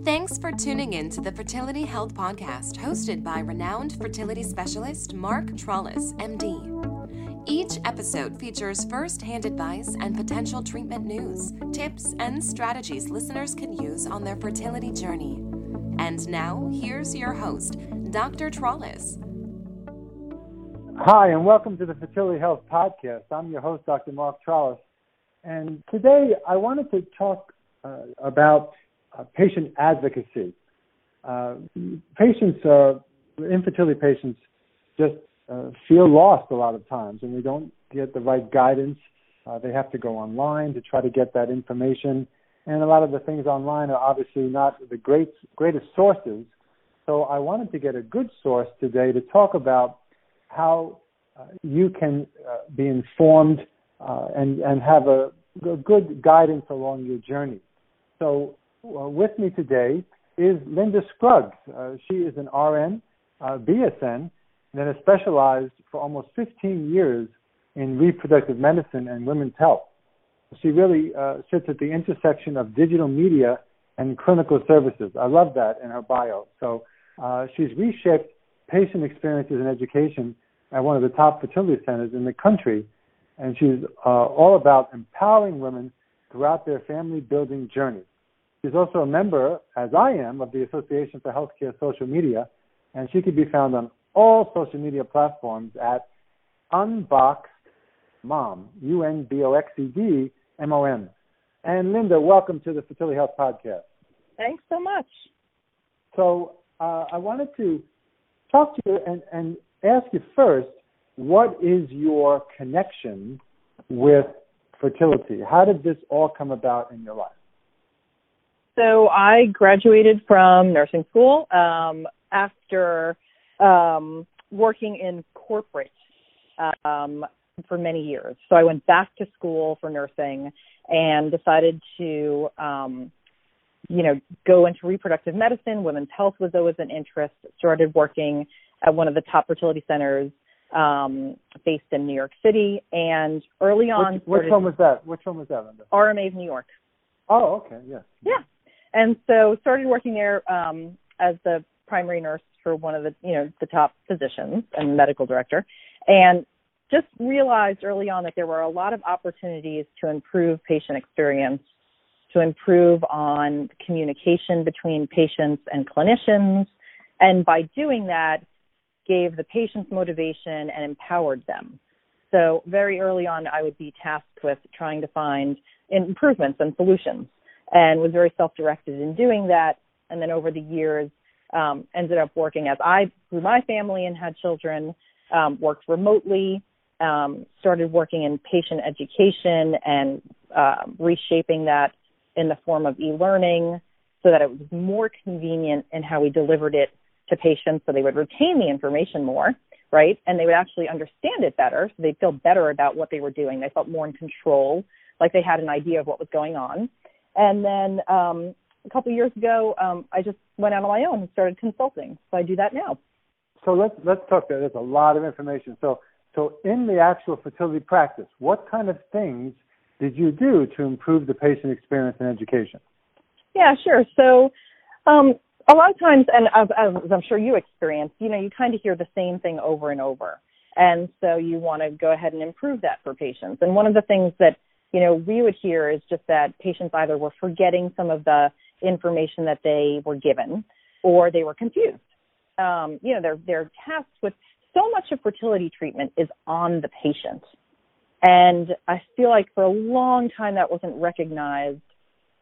Thanks for tuning in to the Fertility Health Podcast, hosted by renowned fertility specialist Mark Trolice, MD. Each episode features first hand advice and potential treatment news, tips, and strategies listeners can use on their fertility journey. And now, here's your host, Dr. Trolice. Hi, and welcome to the Fertility Health Podcast. I'm your host, Dr. Mark Trolice. And today I wanted to talk uh, about uh, patient advocacy. Uh, patients, uh, infertility patients, just uh, feel lost a lot of times, and they don't get the right guidance. Uh, they have to go online to try to get that information, and a lot of the things online are obviously not the great greatest sources. So I wanted to get a good source today to talk about how you can be informed and and have a, a good guidance along your journey. So with me today is Linda Scruggs. Uh, she is an RN, uh, BSN, and has specialized for almost 15 years in reproductive medicine and women's health. She really uh, sits at the intersection of digital media and clinical services. I love that in her bio. So uh, she's reshaped patient experiences and education at one of the top fertility centers in the country, and she's uh, all about empowering women throughout their family building journey. She's also a member, as I am, of the Association for Healthcare Social Media, and she can be found on all social media platforms at Unboxed Mom, U N B O X E D M O M. And Linda, welcome to the Fertility Health Podcast. Thanks so much. So uh, I wanted to talk to you and, and ask you first, what is your connection with fertility? How did this all come about in your life? So I graduated from nursing school um, after um, working in corporate um, for many years. So I went back to school for nursing and decided to, um, you know, go into reproductive medicine. Women's health was always an interest. Started working at one of the top fertility centers um, based in New York City. And early on, which, which one was that? Which one was that, Linda? RMA of New York. Oh, okay, yeah. Yeah, and so started working there um, as the primary nurse for one of the you know the top physicians and medical director, and just realized early on that there were a lot of opportunities to improve patient experience, to improve on communication between patients and clinicians, and by doing that, gave the patients motivation and empowered them. So very early on, I would be tasked with trying to find improvements and solutions and was very self-directed in doing that. And then over the years, um, ended up working as I grew my family and had children, um, worked remotely, um, started working in patient education and uh, reshaping that in the form of e-learning so that it was more convenient in how we delivered it to patients so they would retain the information more, right? And they would actually understand it better. So they'd feel better about what they were doing. They felt more in control, like they had an idea of what was going on. And then um, a couple of years ago, um, I just went out on my own and started consulting. So I do that now. So let's let's talk there. There's a lot of information. So so in the actual fertility practice, what kind of things did you do to improve the patient experience and education? Yeah, sure. So um, a lot of times, and as, as I'm sure you experience, you know, you kind of hear the same thing over and over. And so you want to go ahead and improve that for patients. And one of the things that you know, we would hear is just that patients either were forgetting some of the information that they were given or they were confused. Um, you know, they're, they're tasked with so much of fertility treatment is on the patient. And I feel like for a long time that wasn't recognized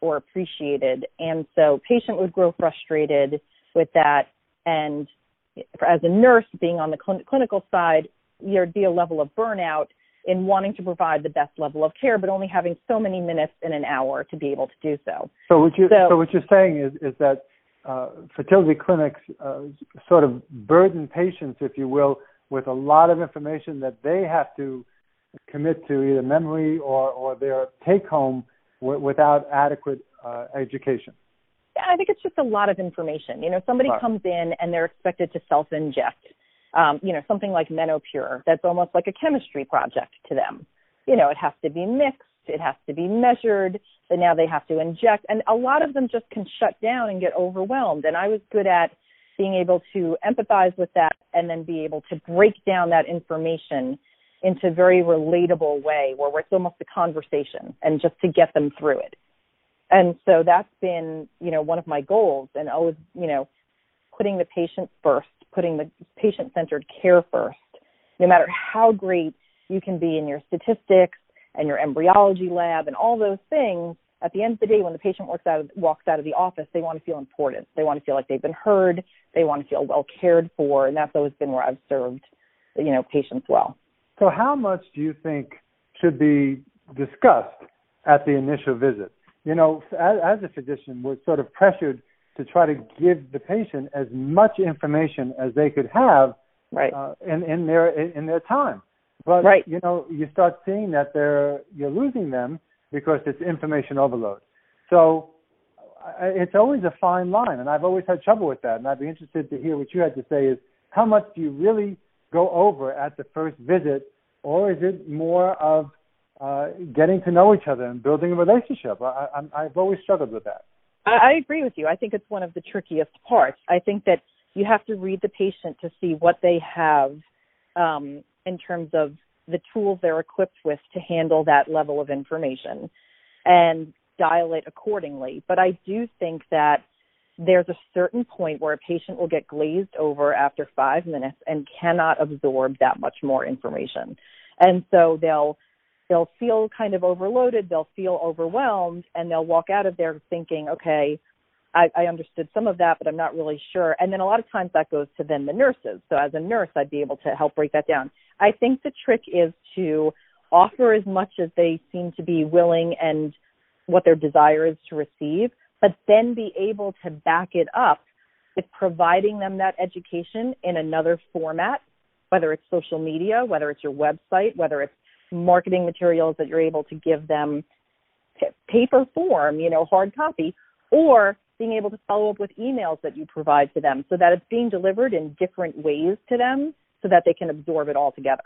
or appreciated. And so patient would grow frustrated with that. And as a nurse being on the cl- clinical side, there'd be a level of burnout in wanting to provide the best level of care, but only having so many minutes in an hour to be able to do so. So what you so, so what you're saying is is that uh, fertility clinics uh, sort of burden patients, if you will, with a lot of information that they have to commit to either memory or or their take home w- without adequate uh, education. Yeah, I think it's just a lot of information. You know, somebody right. comes in and they're expected to self inject um, you know, something like Menopur, that's almost like a chemistry project to them. You know, it has to be mixed, it has to be measured, then now they have to inject. And a lot of them just can shut down and get overwhelmed. And I was good at being able to empathize with that and then be able to break down that information into a very relatable way where it's almost a conversation and just to get them through it. And so that's been, you know, one of my goals and always, you know, putting the patient first, putting the patient centered care first, no matter how great you can be in your statistics and your embryology lab and all those things, at the end of the day when the patient walks out of, walks out of the office, they want to feel important. They want to feel like they've been heard, they want to feel well cared for, and that's always been where I've served, you know, patients well. So, how much do you think should be discussed at the initial visit? You know, as, as a physician, we're sort of pressured to try to give the patient as much information as they could have right. uh, in, in their in their time. But right. you know, you start seeing that they're you're losing them because it's information overload. So it's always a fine line, and I've always had trouble with that. And I'd be interested to hear what you had to say. Is how much do you really go over at the first visit, or is it more of uh, getting to know each other and building a relationship? I, I, I've always struggled with that. I agree with you. I think it's one of the trickiest parts. I think that you have to read the patient to see what they have um, in terms of the tools they're equipped with to handle that level of information and dial it accordingly. But I do think that there's a certain point where a patient will get glazed over after five minutes and cannot absorb that much more information. And so they'll they'll feel kind of overloaded, they'll feel overwhelmed, and they'll walk out of there thinking, okay, I, I understood some of that, but I'm not really sure. And then a lot of times that goes to then the nurses. So as a nurse, I'd be able to help break that down. I think the trick is to offer as much as they seem to be willing and what their desire is to receive, but then be able to back it up with providing them that education in another format, whether it's social media, whether it's your website, whether it's marketing materials that you're able to give them paper form, you know, hard copy, or being able to follow up with emails that you provide to them so that it's being delivered in different ways to them so that they can absorb it all together.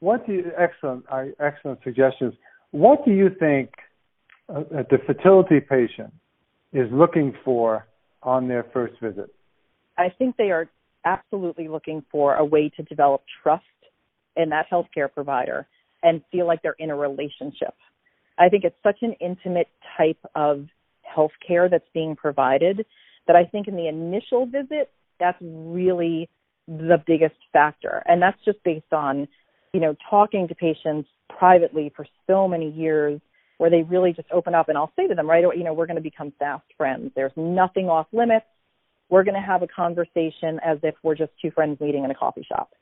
What do you, excellent, uh, excellent suggestions. What do you think uh, the fertility patient is looking for on their first visit? I think they are absolutely looking for a way to develop trust in that healthcare provider and feel like they're in a relationship. I think it's such an intimate type of healthcare that's being provided that I think in the initial visit, that's really the biggest factor. And that's just based on, you know, talking to patients privately for so many years where they really just open up and I'll say to them, right, you know, we're going to become fast friends. There's nothing off limits. We're going to have a conversation as if we're just two friends meeting in a coffee shop.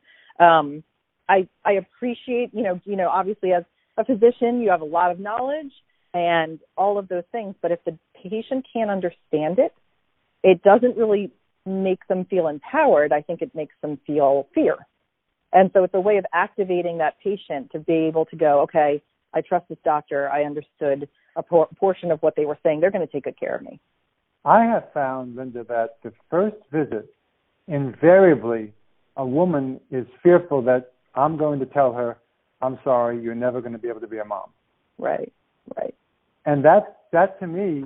Um, I I appreciate, you know, you know, obviously as a physician, you have a lot of knowledge and all of those things, but if the patient can't understand it, it doesn't really make them feel empowered. I think it makes them feel fear. And so it's a way of activating that patient to be able to go, okay, I trust this doctor. I understood a por- portion of what they were saying. They're going to take good care of me. I have found, Linda, that the first visit, invariably, a woman is fearful that I'm going to tell her, I'm sorry, you're never going to be able to be a mom. Right, right. And that, that to me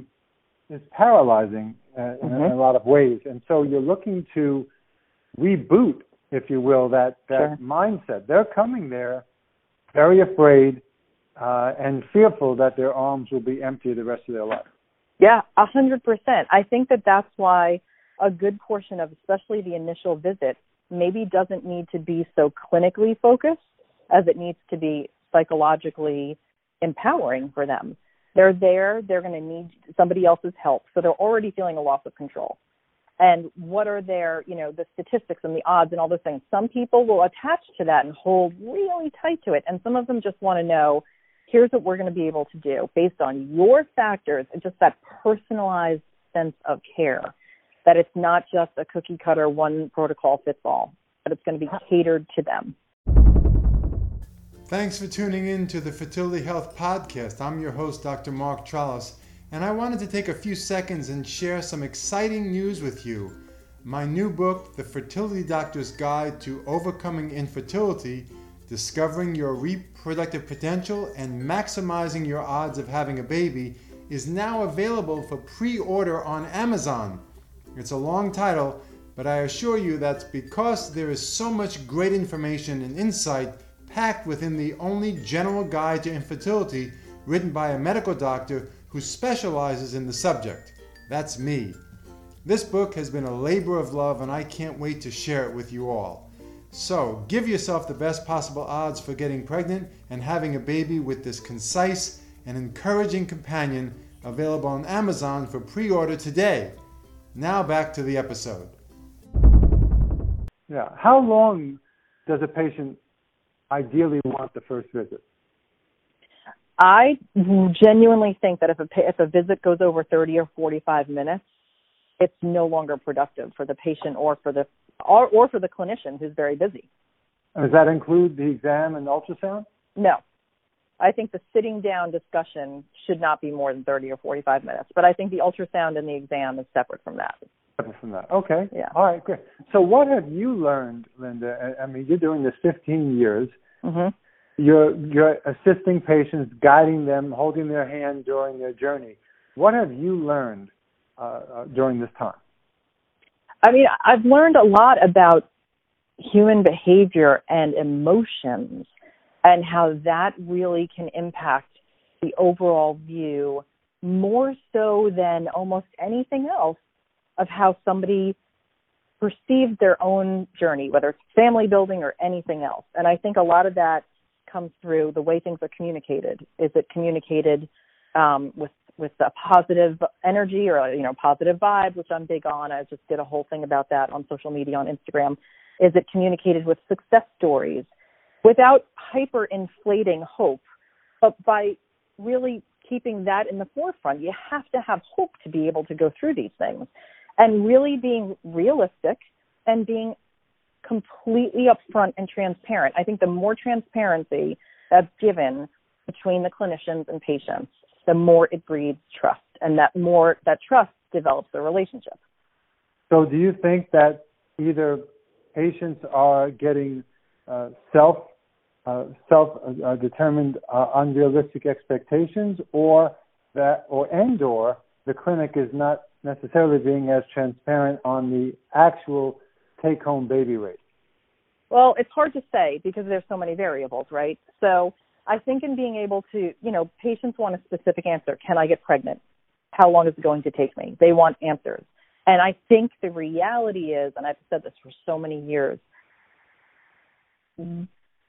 is paralyzing uh, mm-hmm. in, a lot of ways. And so you're looking to reboot, if you will, that, that sure. mindset. They're coming there very afraid uh, and fearful that their arms will be empty the rest of their life. Yeah, a hundred percent. I think that that's why a good portion of, especially the initial visit, maybe doesn't need to be so clinically focused as it needs to be psychologically empowering for them. They're there, they're going to need somebody else's help. So they're already feeling a loss of control. And what are their, you know, the statistics and the odds and all those things? Some people will attach to that and hold really tight to it. And some of them just want to know, here's what we're going to be able to do based on your factors and just that personalized sense of care. That it's not just a cookie cutter, one protocol fits all, but it's going to be catered to them. Thanks for tuning in to the Fertility Health Podcast. I'm your host, Dr. Mark Trolice, and I wanted to take a few seconds and share some exciting news with you. My new book, The Fertility Doctor's Guide to Overcoming Infertility, Discovering Your Reproductive Potential and Maximizing Your Odds of Having a Baby is now available for pre order on Amazon. It's a long title, but I assure you that's because there is so much great information and insight packed within the only general guide to infertility written by a medical doctor who specializes in the subject. That's me. This book has been a labor of love, and I can't wait to share it with you all. So, give yourself the best possible odds for getting pregnant and having a baby with this concise and encouraging companion available on Amazon for pre order today. Now, back to the episode. Yeah. How long does a patient ideally want the first visit? I genuinely think that if a if a visit goes over 30 or 45 minutes, it's no longer productive for the patient or for the or, or for the clinician who's very busy. Does that include the exam and ultrasound? No. I think the sitting down discussion should not be more than 30 or 45 minutes, but I think the ultrasound and the exam is separate from that. Separate from that. Okay. Yeah. All right, great. So what have you learned, Linda? I mean, you're doing this 15 years. Mm-hmm. You're you're assisting patients, guiding them, holding their hand during their journey. What have you learned uh, uh, during this time? I mean, I've learned a lot about human behavior and emotions and how that really can impact the overall view more so than almost anything else of how somebody perceives their own journey, whether it's family building or anything else. And I think a lot of that comes through the way things are communicated. Is it communicated um, with with a positive energy or you know positive vibe, which I'm big on. I just did a whole thing about that on social media on Instagram. Is it communicated with success stories without hyper inflating hope, but by really keeping that in the forefront? You have to have hope to be able to go through these things, and really being realistic and being completely upfront and transparent. I think the more transparency that's given between the clinicians and patients the more it breeds trust, and that more that trust develops a relationship. So, do you think that either patients are getting uh, self uh, self uh, determined uh, unrealistic expectations, or that or and or the clinic is not necessarily being as transparent on the actual take home baby rate? Well, it's hard to say because there's so many variables, right? So I think in being able to, you know, patients want a specific answer. Can I get pregnant? How long is it going to take me? They want answers. And I think the reality is, and I've said this for so many years,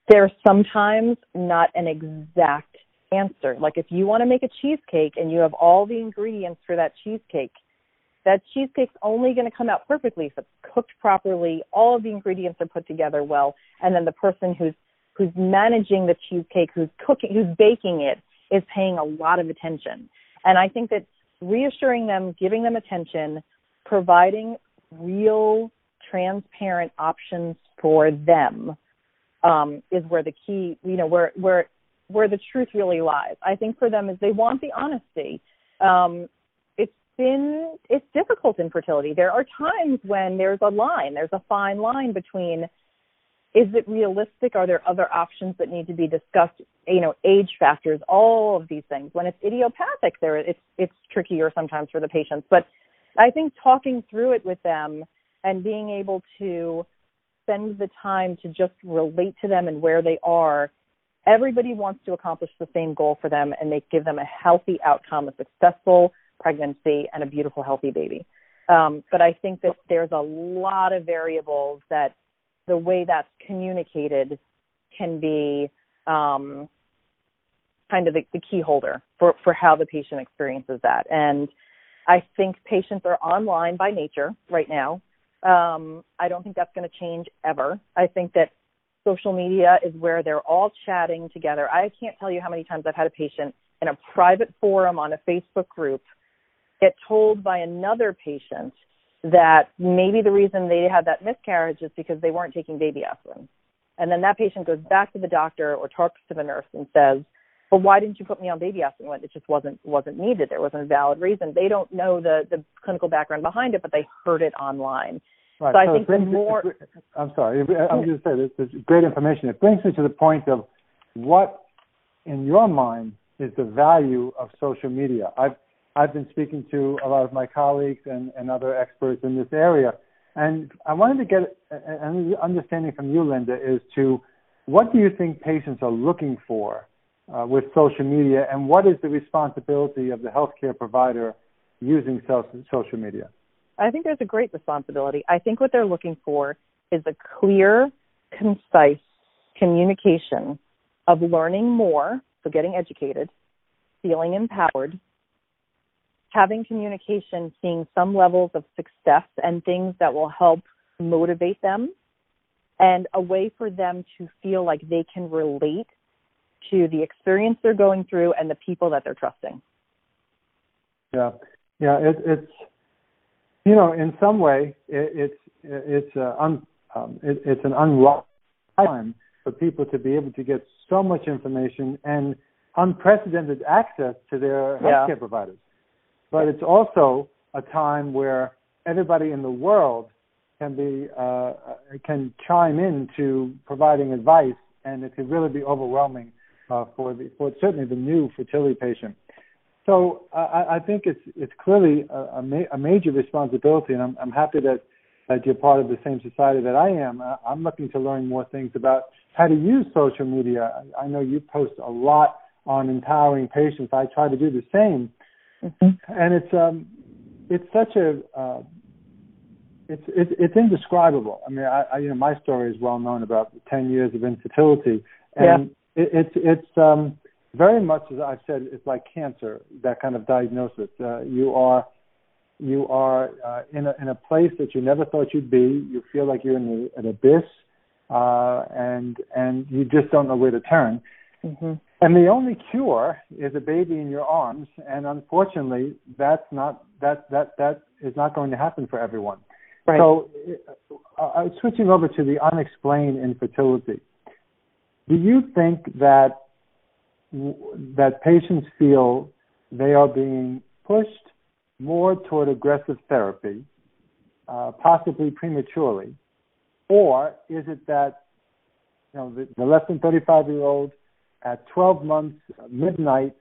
there's sometimes not an exact answer. Like if you want to make a cheesecake and you have all the ingredients for that cheesecake, that cheesecake's only going to come out perfectly if it's cooked properly, all of the ingredients are put together well, and then the person who's who's managing the cheesecake, who's cooking, who's baking it, is paying a lot of attention. And I think that reassuring them, giving them attention, providing real, transparent options for them um, is where the key, you know, where where where the truth really lies. I think for them is they want the honesty. Um, it's been it's difficult in fertility. There are times when there's a line, there's a fine line between is it realistic? Are there other options that need to be discussed? You know, age factors, all of these things. When it's idiopathic, there it's it's trickier sometimes for the patients. But I think talking through it with them and being able to spend the time to just relate to them and where they are. Everybody wants to accomplish the same goal for them, and they give them a healthy outcome, a successful pregnancy, and a beautiful, healthy baby. Um, but I think that there's a lot of variables that the way that's communicated can be um, kind of the, the key holder for, for how the patient experiences that. And I think patients are online by nature right now. Um, I don't think that's going to change ever. I think that social media is where they're all chatting together. I can't tell you how many times I've had a patient in a private forum on a Facebook group get told by another patient that maybe the reason they had that miscarriage is because they weren't taking baby aspirin. And then that patient goes back to the doctor or talks to the nurse and says, "Well, why didn't you put me on baby aspirin when it just wasn't wasn't needed? There wasn't a valid reason." They don't know the the clinical background behind it, but they heard it online. Right. So I so think the brings, more. I'm sorry. I'm going to say this. This is great information. It brings me to the point of what, in your mind, is the value of social media. I've I've been speaking to a lot of my colleagues and, and other experts in this area, and I wanted to get an understanding from you, Linda, as to what do you think patients are looking for uh, with social media, and what is the responsibility of the healthcare provider using social media? I think there's a great responsibility. I think what they're looking for is a clear, concise communication of learning more, so getting educated, feeling empowered, having communication, seeing some levels of success and things that will help motivate them, and a way for them to feel like they can relate to the experience they're going through and the people that they're trusting. Yeah, yeah, it, it's you know, in some way, it, it's it's a un, um, it, it's an unlocked time for people to be able to get so much information and unprecedented access to their healthcare yeah. providers. But it's also a time where everybody in the world can be uh, can chime in to providing advice, and it can really be overwhelming uh, for the for certainly the new fertility patient. So I, I think it's it's clearly a, a, ma- a major responsibility, and I'm, I'm happy that that you're part of the same society that I am. I'm looking to learn more things about how to use social media. I know you post a lot on empowering patients. I try to do the same, mm-hmm. and it's um it's such a uh, it's it's it's indescribable. I mean, I, I you know my story is well known about 10 years of infertility, and it, it's it's um very much as I've said, it's like cancer. That kind of diagnosis. Uh, you are you are uh, in a in a place that you never thought you'd be. You feel like you're in a, an abyss, uh, and and you just don't know where to turn. Mm-hmm. And the only cure is a baby in your arms. And unfortunately, that's not that that that is not going to happen for everyone. Right. So, uh, uh switching over to the unexplained infertility, do you think that that patients feel they are being pushed more toward aggressive therapy, uh, possibly prematurely, or is it that you know the, the less than 35 year old at 12 months midnight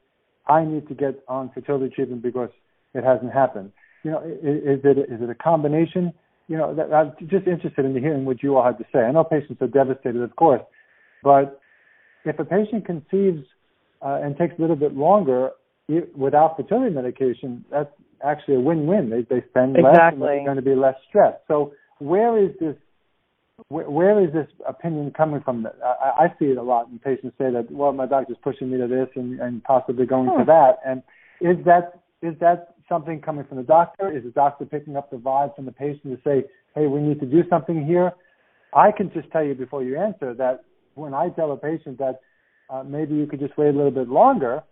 I need to get on fertility treatment because it hasn't happened. You know, is, it is it a combination? You know, that, I'm just interested in hearing what you all have to say. I know patients are devastated, of course, but if a patient conceives uh, and takes a little bit longer without fertility medication, that's actually a win-win. They they spend exactly. less and they're going to be less stressed. So where is this where, where is this opinion coming from? I, I see it a lot, and patients say that, well, my doctor's pushing me to this and, and possibly going to that. And is that is that something coming from the doctor? Is the doctor picking up the vibe from the patient to say, hey, we need to do something here? I can just tell you before you answer that when I tell a patient that uh, maybe you could just wait a little bit longer,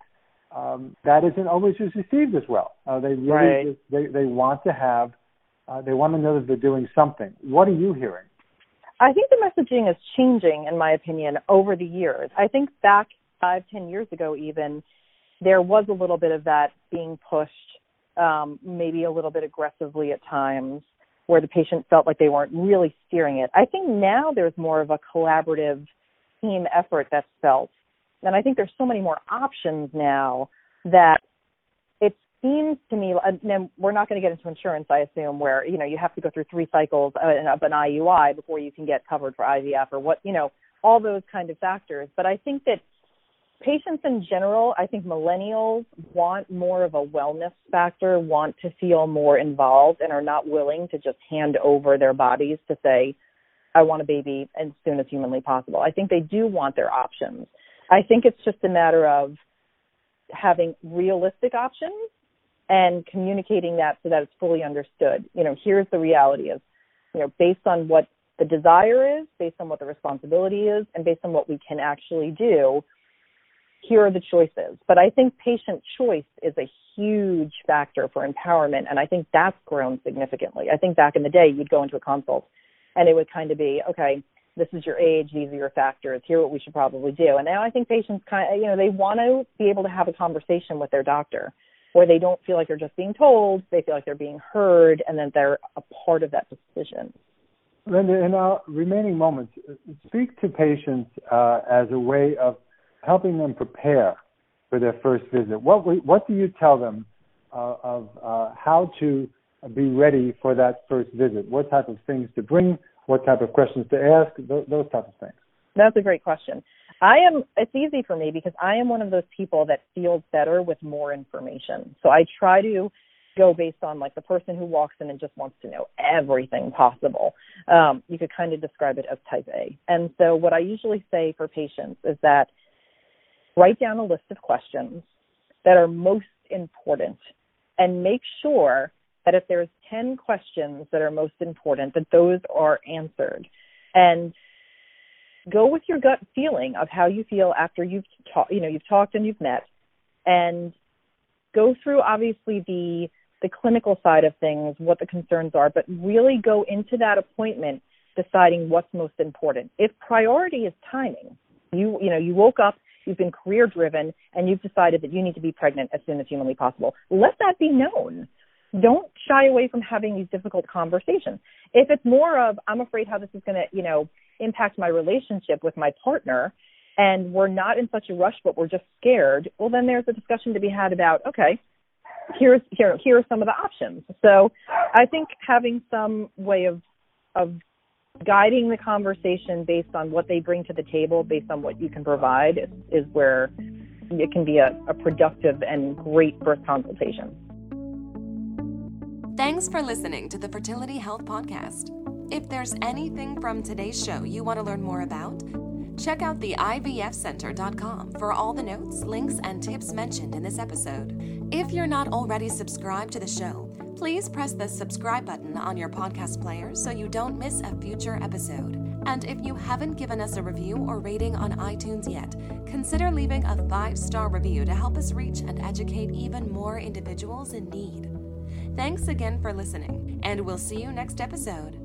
um, that isn't always just received as well. Uh, they really right. just, they they want to have uh, they want to know that they're doing something. What are you hearing? I think the messaging is changing, in my opinion, over the years. I think back five, ten years ago, even there was a little bit of that being pushed, um, maybe a little bit aggressively at times, where the patient felt like they weren't really steering it. I think now there's more of a collaborative team effort that's felt and I think there's so many more options now that it seems to me, and we're not going to get into insurance, I assume, where, you know, you have to go through three cycles of an IUI before you can get covered for IVF or what, you know, all those kind of factors. But I think that patients in general, I think millennials want more of a wellness factor, want to feel more involved, and are not willing to just hand over their bodies to say, I want a baby as soon as humanly possible. I think they do want their options. I think it's just a matter of having realistic options and communicating that so that it's fully understood. You know, here's the reality is, you know, based on what the desire is, based on what the responsibility is, and based on what we can actually do, here are the choices. But I think patient choice is a huge factor for empowerment, and I think that's grown significantly. I think back in the day, you'd go into a consult and it would kind of be, okay, this is your age, these are your factors, here what we should probably do. And now I think patients kind of, you know, they want to be able to have a conversation with their doctor where they don't feel like they're just being told, they feel like they're being heard and that they're a part of that decision. Linda, in our remaining moments, speak to patients uh, as a way of helping them prepare for their first visit. What what do you tell them uh, of uh, how to be ready for that first visit? What type of things to bring? What type of questions to ask? Those, those types of things. That's a great question. I am. It's easy for me because I am one of those people that feels better with more information. So I try to go based on like the person who walks in and just wants to know everything possible. Um, you could kind of describe it as type A. And so what I usually say for patients is that write down a list of questions that are most important and make sure that if there's 10 questions that are most important that those are answered and go with your gut feeling of how you feel after you've talked you know you've talked and you've met and go through obviously the the clinical side of things, what the concerns are, but really go into that appointment deciding what's most important. If priority is timing, you you know, you woke up, you've been career driven, and you've decided that you need to be pregnant as soon as humanly possible. Let that be known. Don't shy away from having these difficult conversations. If it's more of I'm afraid how this is going to, you know, impact my relationship with my partner, and we're not in such a rush, but we're just scared, well, then there's a discussion to be had about, okay, here's here here are some of the options. So I think having some way of of guiding the conversation based on what they bring to the table, based on what you can provide, is, is where it can be a, a productive and great first consultation. Thanks for listening to the Fertility Health Podcast. If there's anything from today's show you want to learn more about, check out the IVFcenter.com for all the notes, links, and tips mentioned in this episode. If you're not already subscribed to the show, please press the subscribe button on your podcast player so you don't miss a future episode. And if you haven't given us a review or rating on iTunes yet, consider leaving a five star review to help us reach and educate even more individuals in need. Thanks again for listening, and we'll see you next episode.